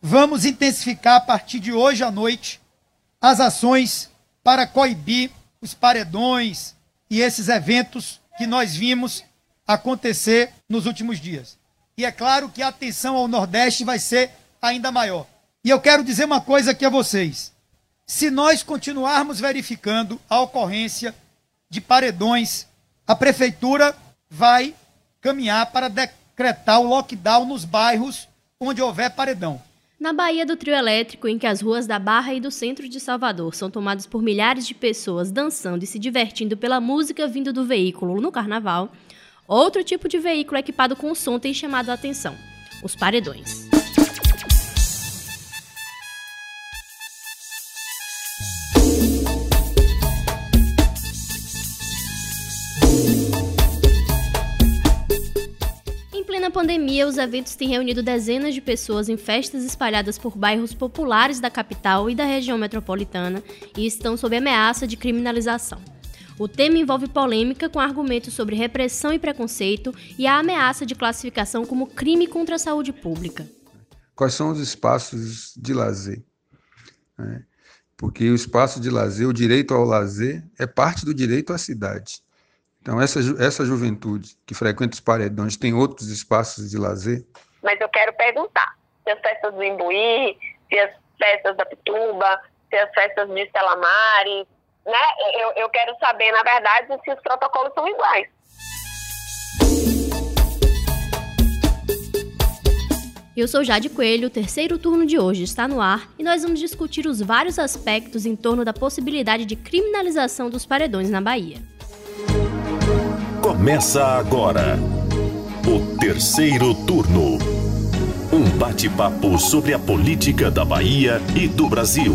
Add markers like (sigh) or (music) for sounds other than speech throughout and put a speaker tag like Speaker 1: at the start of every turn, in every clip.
Speaker 1: vamos intensificar a partir de hoje à noite as ações para coibir os paredões e esses eventos que nós vimos acontecer nos últimos dias. E é claro que a atenção ao Nordeste vai ser ainda maior. E eu quero dizer uma coisa aqui a vocês. Se nós continuarmos verificando a ocorrência de paredões, a prefeitura vai caminhar para decretar o lockdown nos bairros onde houver paredão.
Speaker 2: Na Bahia do Trio Elétrico, em que as ruas da Barra e do centro de Salvador são tomadas por milhares de pessoas dançando e se divertindo pela música vindo do veículo no carnaval, outro tipo de veículo equipado com som tem chamado a atenção: os paredões. Plena pandemia, os eventos têm reunido dezenas de pessoas em festas espalhadas por bairros populares da capital e da região metropolitana e estão sob ameaça de criminalização. O tema envolve polêmica com argumentos sobre repressão e preconceito e a ameaça de classificação como crime contra a saúde pública.
Speaker 3: Quais são os espaços de lazer? É, porque o espaço de lazer, o direito ao lazer, é parte do direito à cidade. Então, essa, essa juventude que frequenta os paredões tem outros espaços de lazer?
Speaker 4: Mas eu quero perguntar: se as festas do Imbuí, se as festas da Pituba, se as festas de Estela Maris, né? Eu, eu quero saber, na verdade, se os protocolos são iguais.
Speaker 2: Eu sou Jade Coelho, o terceiro turno de hoje está no ar e nós vamos discutir os vários aspectos em torno da possibilidade de criminalização dos paredões na Bahia.
Speaker 5: Começa agora o terceiro turno. Um bate-papo sobre a política da Bahia e do Brasil.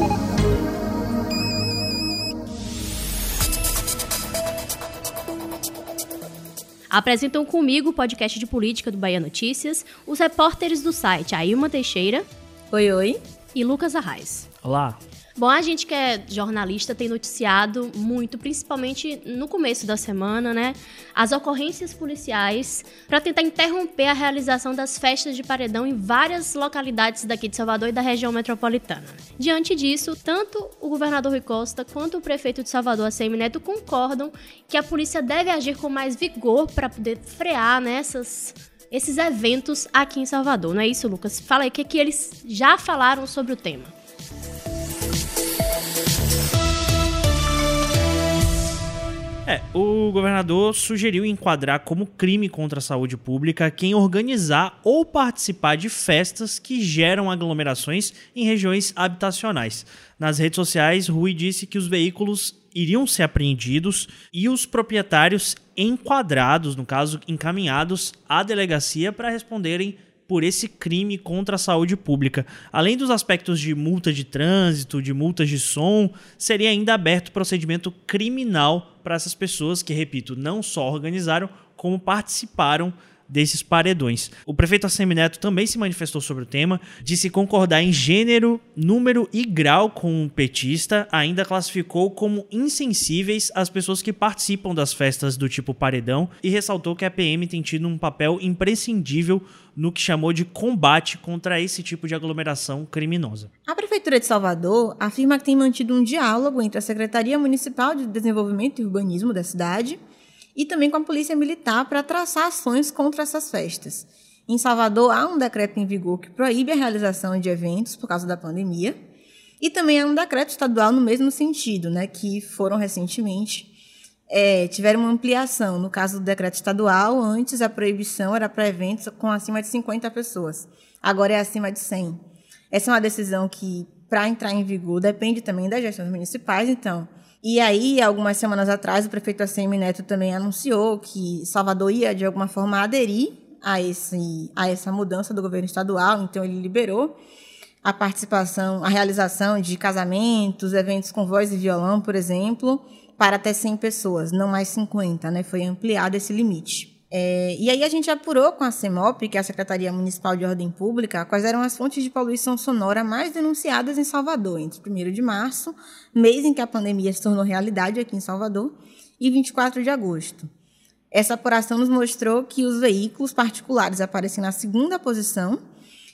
Speaker 2: Apresentam comigo o podcast de política do Bahia Notícias os repórteres do site Ailma Teixeira.
Speaker 6: Oi, oi.
Speaker 2: E Lucas Arraes.
Speaker 7: Olá.
Speaker 2: Bom, a gente que é jornalista tem noticiado muito, principalmente no começo da semana, né, as ocorrências policiais para tentar interromper a realização das festas de paredão em várias localidades daqui de Salvador e da região metropolitana. Diante disso, tanto o governador Rui Costa quanto o prefeito de Salvador, ACM Neto, concordam que a polícia deve agir com mais vigor para poder frear nessas né, esses eventos aqui em Salvador. Não é isso, Lucas? Fala aí o que, que eles já falaram sobre o tema.
Speaker 7: É, o governador sugeriu enquadrar como crime contra a saúde pública quem organizar ou participar de festas que geram aglomerações em regiões habitacionais. Nas redes sociais, Rui disse que os veículos iriam ser apreendidos e os proprietários enquadrados, no caso, encaminhados à delegacia para responderem por esse crime contra a saúde pública. Além dos aspectos de multa de trânsito, de multas de som, seria ainda aberto procedimento criminal para essas pessoas que, repito, não só organizaram, como participaram desses paredões. O prefeito Assemineto também se manifestou sobre o tema, disse concordar em gênero, número e grau com o petista, ainda classificou como insensíveis as pessoas que participam das festas do tipo paredão e ressaltou que a PM tem tido um papel imprescindível no que chamou de combate contra esse tipo de aglomeração criminosa.
Speaker 6: A Prefeitura de Salvador afirma que tem mantido um diálogo entre a Secretaria Municipal de Desenvolvimento e Urbanismo da cidade e também com a Polícia Militar para traçar ações contra essas festas. Em Salvador, há um decreto em vigor que proíbe a realização de eventos por causa da pandemia, e também há um decreto estadual no mesmo sentido, né, que foram recentemente é, tiveram uma ampliação. No caso do decreto estadual, antes a proibição era para eventos com acima de 50 pessoas, agora é acima de 100. Essa é uma decisão que, para entrar em vigor, depende também das gestões municipais, então e aí, algumas semanas atrás, o prefeito ACM Neto também anunciou que Salvador ia, de alguma forma, aderir a, esse, a essa mudança do governo estadual, então ele liberou a participação, a realização de casamentos, eventos com voz e violão, por exemplo, para até 100 pessoas, não mais 50, né? Foi ampliado esse limite. É, e aí a gente apurou com a CEMOP, que é a Secretaria Municipal de Ordem Pública, quais eram as fontes de poluição sonora mais denunciadas em Salvador, entre 1 de março, mês em que a pandemia se tornou realidade aqui em Salvador, e 24 de agosto. Essa apuração nos mostrou que os veículos particulares aparecem na segunda posição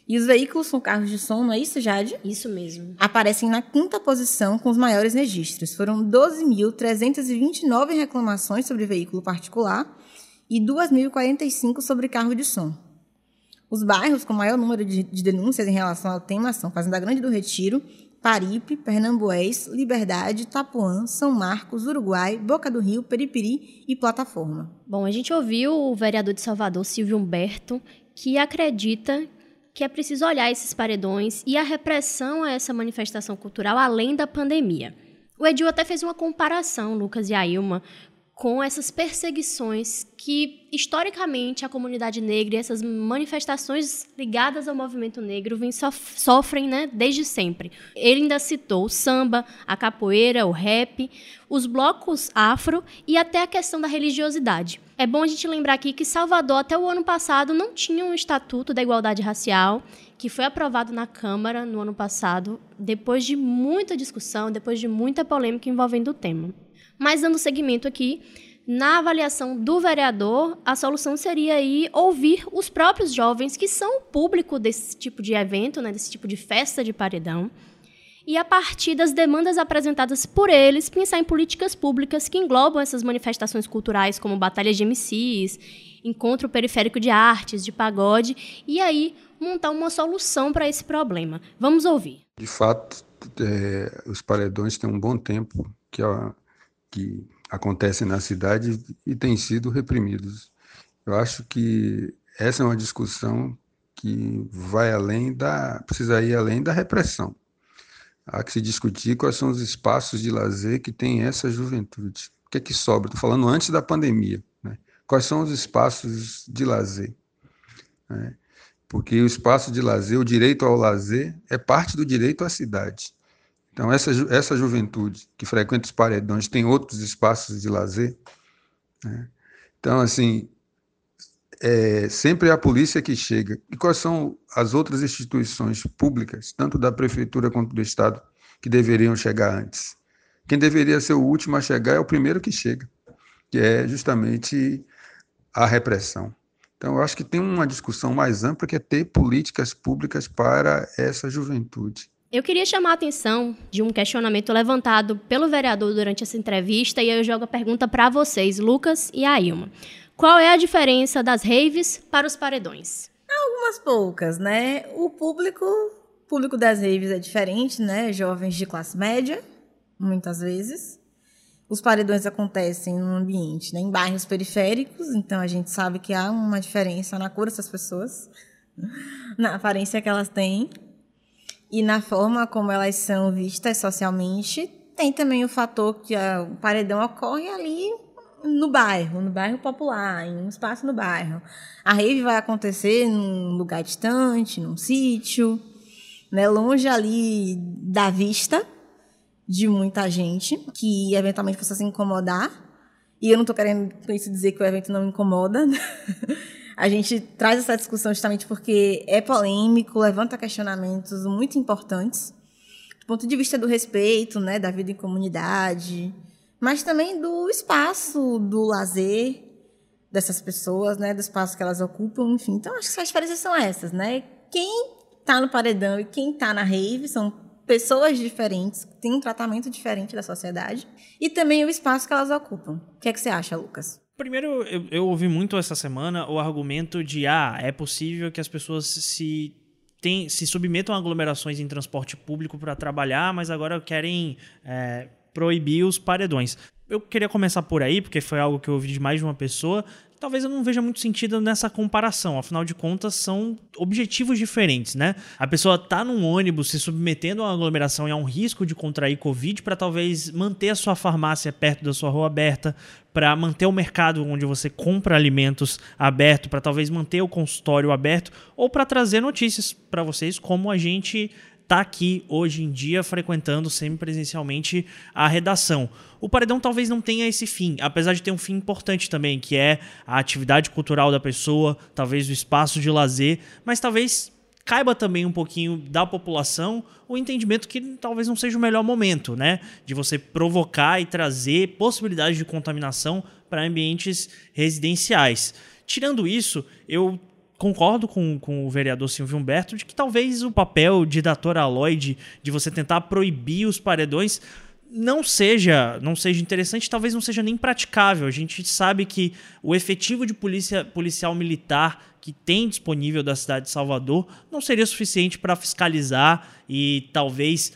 Speaker 6: E os veículos com carros de som, não é isso, Jade?
Speaker 2: Isso mesmo.
Speaker 6: Aparecem na quinta posição com os maiores registros. Foram 12.329 reclamações sobre veículo particular e 2.045 sobre carro de som. Os bairros com maior número de, de denúncias em relação ao tema são Fazenda Grande do Retiro, Paripe, Pernambués, Liberdade, Tapuã, São Marcos, Uruguai, Boca do Rio, Peripiri e Plataforma.
Speaker 2: Bom, a gente ouviu o vereador de Salvador, Silvio Humberto, que acredita que é preciso olhar esses paredões e a repressão a essa manifestação cultural além da pandemia. O Edil até fez uma comparação, Lucas e Ailma, com essas perseguições que, historicamente, a comunidade negra e essas manifestações ligadas ao movimento negro vem sof sofrem né, desde sempre. Ele ainda citou o samba, a capoeira, o rap, os blocos afro e até a questão da religiosidade. É bom a gente lembrar aqui que Salvador, até o ano passado, não tinha um estatuto da igualdade racial, que foi aprovado na Câmara no ano passado, depois de muita discussão, depois de muita polêmica envolvendo o tema. Mas dando seguimento aqui, na avaliação do vereador, a solução seria aí ouvir os próprios jovens que são o público desse tipo de evento, né, desse tipo de festa de paredão, e a partir das demandas apresentadas por eles, pensar em políticas públicas que englobam essas manifestações culturais, como batalhas de MCs, encontro periférico de artes, de pagode, e aí montar uma solução para esse problema. Vamos ouvir.
Speaker 3: De fato, é, os paredões têm um bom tempo que a que acontecem na cidade e têm sido reprimidos. Eu acho que essa é uma discussão que vai além da precisa ir além da repressão. Há que se discutir quais são os espaços de lazer que tem essa juventude. O que é que sobra? Estou falando antes da pandemia. Né? Quais são os espaços de lazer? Né? Porque o espaço de lazer, o direito ao lazer, é parte do direito à cidade. Então, essa, essa juventude que frequenta os paredões tem outros espaços de lazer. Né? Então, assim, é sempre a polícia que chega. E quais são as outras instituições públicas, tanto da prefeitura quanto do Estado, que deveriam chegar antes? Quem deveria ser o último a chegar é o primeiro que chega, que é justamente a repressão. Então, eu acho que tem uma discussão mais ampla que é ter políticas públicas para essa juventude.
Speaker 2: Eu queria chamar a atenção de um questionamento levantado pelo vereador durante essa entrevista e eu jogo a pergunta para vocês, Lucas e a Ilma. Qual é a diferença das raves para os paredões?
Speaker 6: Algumas poucas, né? O público, público das raves é diferente, né? Jovens de classe média, muitas vezes. Os paredões acontecem num ambiente, né? em bairros periféricos, então a gente sabe que há uma diferença na cor dessas pessoas, (laughs) na aparência que elas têm e na forma como elas são vistas socialmente, tem também o fator que o paredão ocorre ali no bairro, no bairro popular, em um espaço no bairro. A rave vai acontecer num lugar distante, num sítio, né, longe ali da vista de muita gente, que eventualmente possa se incomodar. E eu não estou querendo com isso dizer que o evento não incomoda. (laughs) A gente traz essa discussão justamente porque é polêmico, levanta questionamentos muito importantes, do ponto de vista do respeito, né, da vida em comunidade, mas também do espaço, do lazer dessas pessoas, né, do espaço que elas ocupam, enfim. Então, acho que as diferenças são essas, né? Quem está no paredão e quem está na rave são pessoas diferentes, têm um tratamento diferente da sociedade, e também o espaço que elas ocupam. O que é que você acha, Lucas?
Speaker 7: Primeiro, eu, eu, ouvi muito essa semana o argumento de ah, é possível que as pessoas se tem, se submetam a aglomerações em transporte público para trabalhar, mas agora querem é, proibir os paredões. Eu queria começar por aí, porque foi algo que eu ouvi de mais de uma pessoa, talvez eu não veja muito sentido nessa comparação. Afinal de contas, são objetivos diferentes, né? A pessoa tá num ônibus se submetendo a uma aglomeração e a um risco de contrair Covid para talvez manter a sua farmácia perto da sua rua aberta, para manter o mercado onde você compra alimentos aberto, para talvez manter o consultório aberto, ou para trazer notícias para vocês como a gente está aqui hoje em dia frequentando semi-presencialmente a redação. O Paredão talvez não tenha esse fim, apesar de ter um fim importante também, que é a atividade cultural da pessoa, talvez o espaço de lazer, mas talvez caiba também um pouquinho da população o entendimento que talvez não seja o melhor momento, né? De você provocar e trazer possibilidades de contaminação para ambientes residenciais. Tirando isso, eu concordo com, com o vereador Silvio Humberto de que talvez o papel de Dator Aloy de, de você tentar proibir os paredões não seja não seja interessante, talvez não seja nem praticável. A gente sabe que o efetivo de polícia policial militar que tem disponível da cidade de Salvador não seria suficiente para fiscalizar e talvez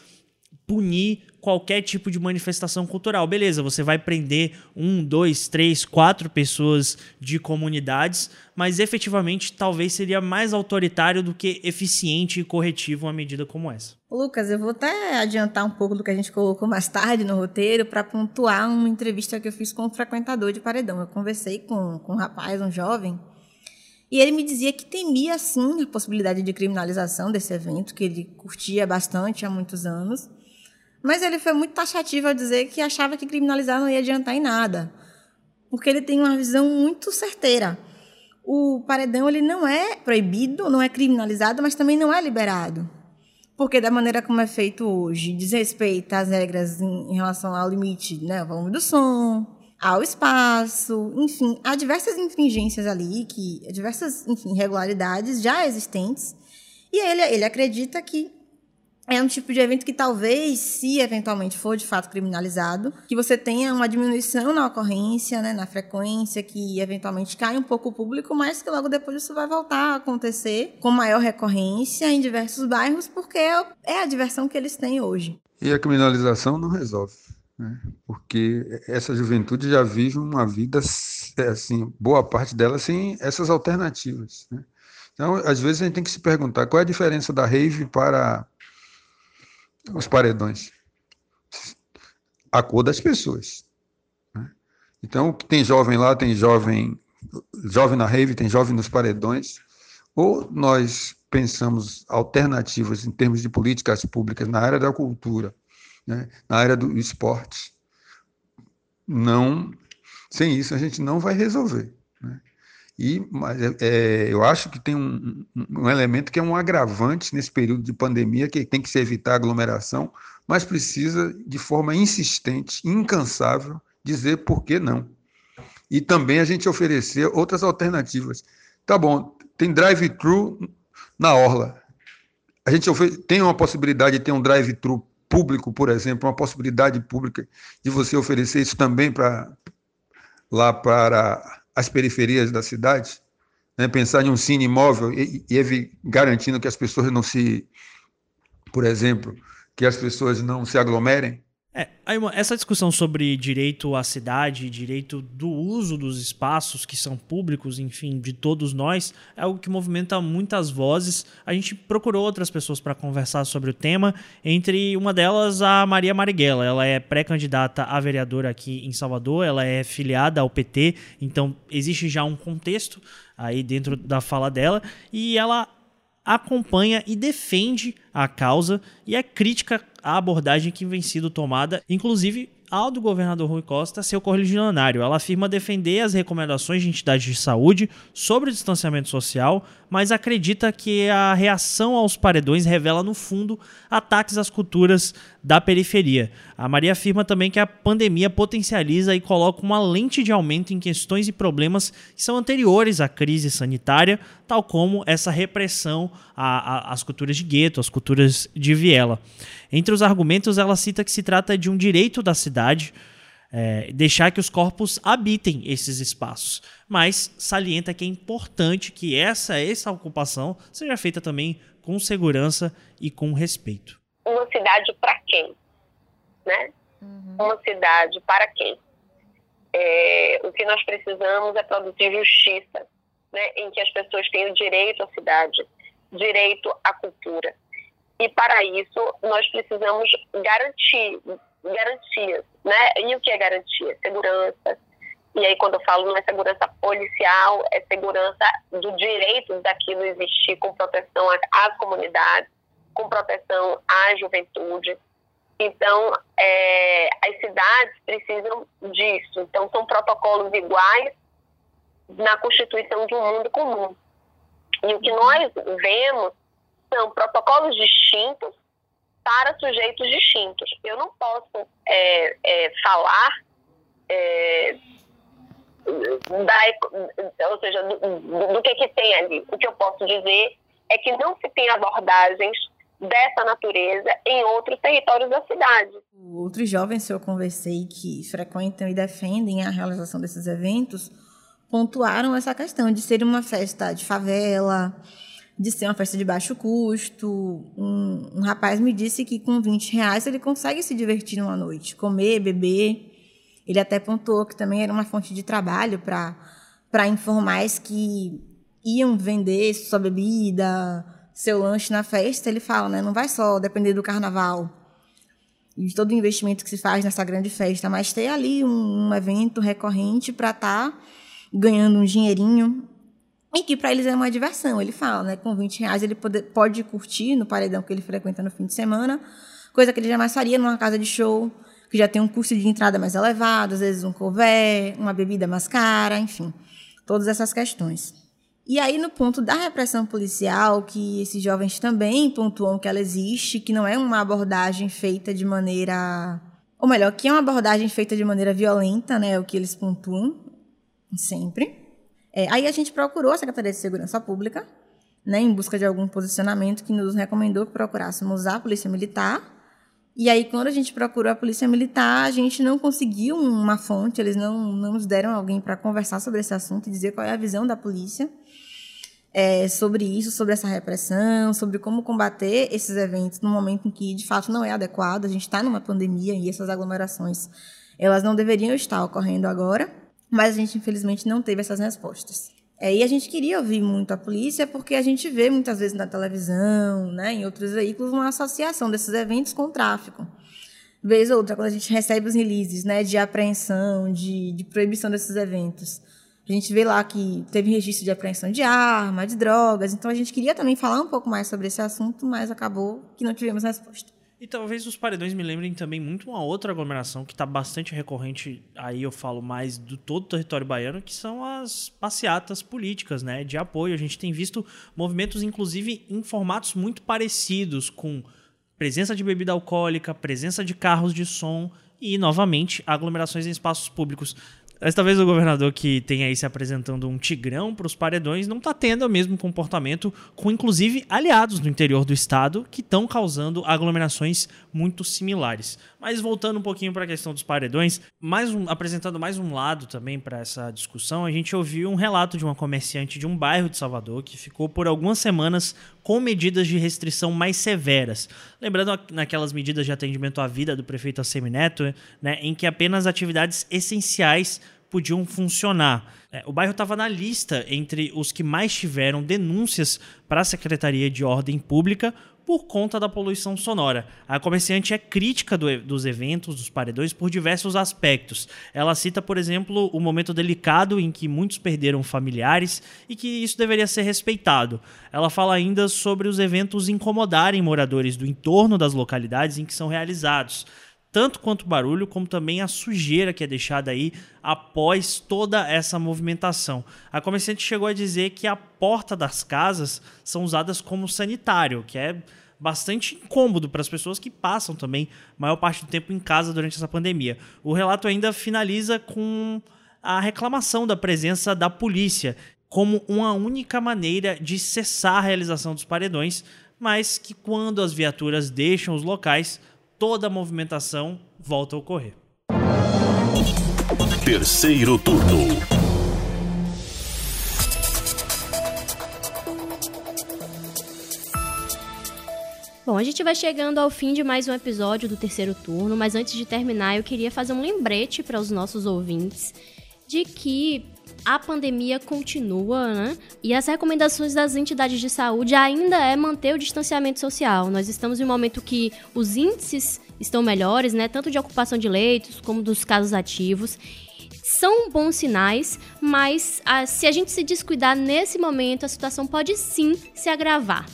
Speaker 7: punir qualquer tipo de manifestação cultural. Beleza, você vai prender um, dois, três, quatro pessoas de comunidades, mas efetivamente talvez seria mais autoritário do que eficiente e corretivo uma medida como essa.
Speaker 6: Lucas, eu vou até adiantar um pouco do que a gente colocou mais tarde no roteiro para pontuar uma entrevista que eu fiz com um frequentador de paredão. Eu conversei com, com um rapaz, um jovem, e ele me dizia que temia, sim, a possibilidade de criminalização desse evento, que ele curtia bastante há muitos anos. Mas ele foi muito taxativo ao dizer que achava que criminalizar não ia adiantar em nada, porque ele tem uma visão muito certeira. O paredão ele não é proibido, não é criminalizado, mas também não é liberado. Porque da maneira como é feito hoje, desrespeita as regras em, relação ao limite, né, ao volume do som, ao espaço, enfim, há diversas infringências ali, que diversas, enfim, irregularidades já existentes. E ele, ele acredita que é um tipo de evento que talvez, se eventualmente for de fato criminalizado, que você tenha uma diminuição na ocorrência, né, na frequência, que eventualmente cai um pouco o público, mas que logo depois isso vai voltar a acontecer com maior recorrência em diversos bairros, porque é a diversão que eles têm hoje.
Speaker 3: E a criminalização não resolve, né? porque essa juventude já vive uma vida, é, assim, boa parte dela sem essas alternativas. Né? Então, às vezes a gente tem que se perguntar qual é a diferença da rave para os paredões. A cor das pessoas. Né? Então, tem jovem lá, tem jovem, jovem na rave, tem jovem nos paredões. Ou nós pensamos alternativas em termos de políticas públicas na área da cultura, né? na área do esporte. Não, sem isso a gente não vai resolver. Né? E mas, é, é, eu acho que tem um, um, elemento que é um agravante nesse período de pandemia, que tem que se evitar aglomeração, mas precisa, de forma insistente, incansável, dizer por que não. E também a gente oferecer outras alternativas. Tá bom, tem drive-thru na Orla. A gente tem uma possibilidade de ter um drive-thru público, por exemplo, uma possibilidade pública de você oferecer isso também para lá para as periferias da cidade, né? pensar em um cine imóvel e, e garantindo que as pessoas não se, por exemplo, que as pessoas não se aglomerem,
Speaker 7: é, essa discussão sobre direito à cidade, direito do uso dos espaços que são públicos, enfim, de todos nós, é algo que movimenta muitas vozes. A gente procurou outras pessoas para conversar sobre o tema, entre uma delas a Maria Marighella. Ela é pré-candidata a vereadora aqui em Salvador, ela é filiada ao PT, então existe já um contexto aí dentro da fala dela, e ela acompanha e defende a causa e é crítica à abordagem que vem sido tomada, inclusive ao do governador Rui Costa, seu correligionário. Ela afirma defender as recomendações de entidades de saúde sobre o distanciamento social, mas acredita que a reação aos paredões revela, no fundo, ataques às culturas da periferia. A Maria afirma também que a pandemia potencializa e coloca uma lente de aumento em questões e problemas que são anteriores à crise sanitária, tal como essa repressão às culturas de gueto, às culturas de viela. Entre os argumentos, ela cita que se trata de um direito da cidade é, deixar que os corpos habitem esses espaços. Mas salienta que é importante que essa, essa ocupação seja feita também com segurança e com respeito.
Speaker 4: Uma cidade para quem? Né? Uhum. Uma cidade para quem? É, o que nós precisamos é produzir justiça, né, em que as pessoas tenham direito à cidade, direito à cultura. E para isso nós precisamos garantir garantias, né? E o que é garantia? Segurança. E aí, quando eu falo não é segurança policial, é segurança do direito daquilo existir com proteção às comunidades, com proteção à juventude. Então, é, as cidades precisam disso. Então, são protocolos iguais na constituição de um mundo comum. E o que nós vemos são protocolos distintos para sujeitos distintos. Eu não posso é, é, falar é, da, ou seja, do, do, que, que tem ali. O que eu posso dizer é que não se tem abordagens dessa natureza em outros territórios da cidade.
Speaker 6: Outros jovens que eu conversei que frequentam e defendem a realização desses eventos pontuaram essa questão de ser uma festa de favela, de ser uma festa de baixo custo. Um, um rapaz me disse que com 20 reais ele consegue se divertir numa noite, comer, beber. Ele até pontuou que também era uma fonte de trabalho para informais que iam vender sua bebida, seu lanche na festa. Ele fala, né? Não vai só depender do carnaval e de todo o investimento que se faz nessa grande festa, mas ter ali um, um evento recorrente para estar tá ganhando um dinheirinho e que para eles é uma diversão. Ele fala, né? Com 20 reais ele pode, pode curtir no paredão que ele frequenta no fim de semana, coisa que ele jamais faria numa casa de show, que já tem um custo de entrada mais elevado, às vezes um couvert, uma bebida mais cara, enfim, todas essas questões. E aí, no ponto da repressão policial, que esses jovens também pontuam que ela existe, que não é uma abordagem feita de maneira. Ou melhor, que é uma abordagem feita de maneira violenta, né? É o que eles pontuam sempre. É, aí a gente procurou a Secretaria de Segurança Pública, né, em busca de algum posicionamento que nos recomendou que procurássemos a Polícia Militar. E aí, quando a gente procurou a Polícia Militar, a gente não conseguiu uma fonte, eles não, não nos deram alguém para conversar sobre esse assunto e dizer qual é a visão da polícia é, sobre isso, sobre essa repressão, sobre como combater esses eventos no momento em que, de fato, não é adequado. A gente está numa pandemia e essas aglomerações elas não deveriam estar ocorrendo agora mas a gente infelizmente não teve essas respostas. É, e a gente queria ouvir muito a polícia porque a gente vê muitas vezes na televisão, né, em outros veículos, uma associação desses eventos com o tráfico. Vez ou outra, quando a gente recebe os releases né, de apreensão, de, de proibição desses eventos, a gente vê lá que teve registro de apreensão de arma, de drogas, então a gente queria também falar um pouco mais sobre esse assunto, mas acabou que não tivemos resposta.
Speaker 7: E talvez os paredões me lembrem também muito uma outra aglomeração que está bastante recorrente, aí eu falo mais do todo o território baiano, que são as passeatas políticas, né, de apoio. A gente tem visto movimentos, inclusive, em formatos muito parecidos, com presença de bebida alcoólica, presença de carros de som e, novamente, aglomerações em espaços públicos. Mas talvez o governador que tenha aí se apresentando um tigrão para os paredões não está tendo o mesmo comportamento com, inclusive, aliados no interior do estado que estão causando aglomerações muito similares. Mas voltando um pouquinho para a questão dos paredões, mais um, apresentando mais um lado também para essa discussão, a gente ouviu um relato de uma comerciante de um bairro de Salvador que ficou por algumas semanas com medidas de restrição mais severas. Lembrando naquelas medidas de atendimento à vida do prefeito Assemineto, né, em que apenas atividades essenciais podiam funcionar. É, o bairro estava na lista entre os que mais tiveram denúncias para a Secretaria de Ordem Pública por conta da poluição sonora. A comerciante é crítica do, dos eventos, dos paredões, por diversos aspectos. Ela cita, por exemplo, o momento delicado em que muitos perderam familiares e que isso deveria ser respeitado. Ela fala ainda sobre os eventos incomodarem moradores do entorno das localidades em que são realizados tanto quanto barulho, como também a sujeira que é deixada aí após toda essa movimentação. A comerciante chegou a dizer que a porta das casas são usadas como sanitário, que é bastante incômodo para as pessoas que passam também maior parte do tempo em casa durante essa pandemia. O relato ainda finaliza com a reclamação da presença da polícia como uma única maneira de cessar a realização dos paredões, mas que quando as viaturas deixam os locais, toda a movimentação volta a ocorrer.
Speaker 5: Terceiro turno.
Speaker 2: Bom, a gente vai chegando ao fim de mais um episódio do terceiro turno, mas antes de terminar, eu queria fazer um lembrete para os nossos ouvintes de que a pandemia continua, né? E as recomendações das entidades de saúde ainda é manter o distanciamento social. Nós estamos em um momento que os índices estão melhores, né? Tanto de ocupação de leitos como dos casos ativos. São bons sinais, mas ah, se a gente se descuidar nesse momento, a situação pode sim se agravar.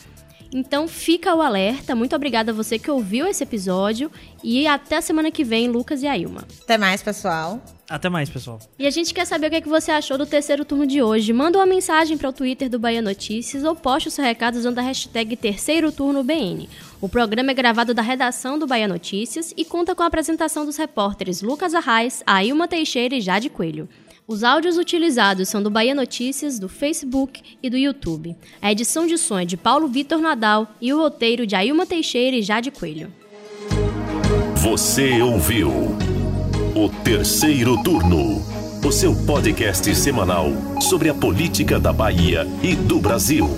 Speaker 2: Então fica o alerta. Muito obrigada a você que ouviu esse episódio. E até a semana que vem, Lucas e Ailma.
Speaker 6: Até mais, pessoal.
Speaker 7: Até mais, pessoal.
Speaker 2: E a gente quer saber o que, é que você achou do terceiro turno de hoje. Manda uma mensagem para o Twitter do Bahia Notícias ou poste o seu recado usando a hashtag Terceiro Turno BN. O programa é gravado da redação do Bahia Notícias e conta com a apresentação dos repórteres Lucas Arraes, Ailma Teixeira e Jade Coelho. Os áudios utilizados são do Bahia Notícias, do Facebook e do YouTube. A edição de som é de Paulo Vitor Nadal e o roteiro de Ailma Teixeira e Jade Coelho.
Speaker 5: Você ouviu o terceiro turno, o seu podcast semanal sobre a política da Bahia e do Brasil.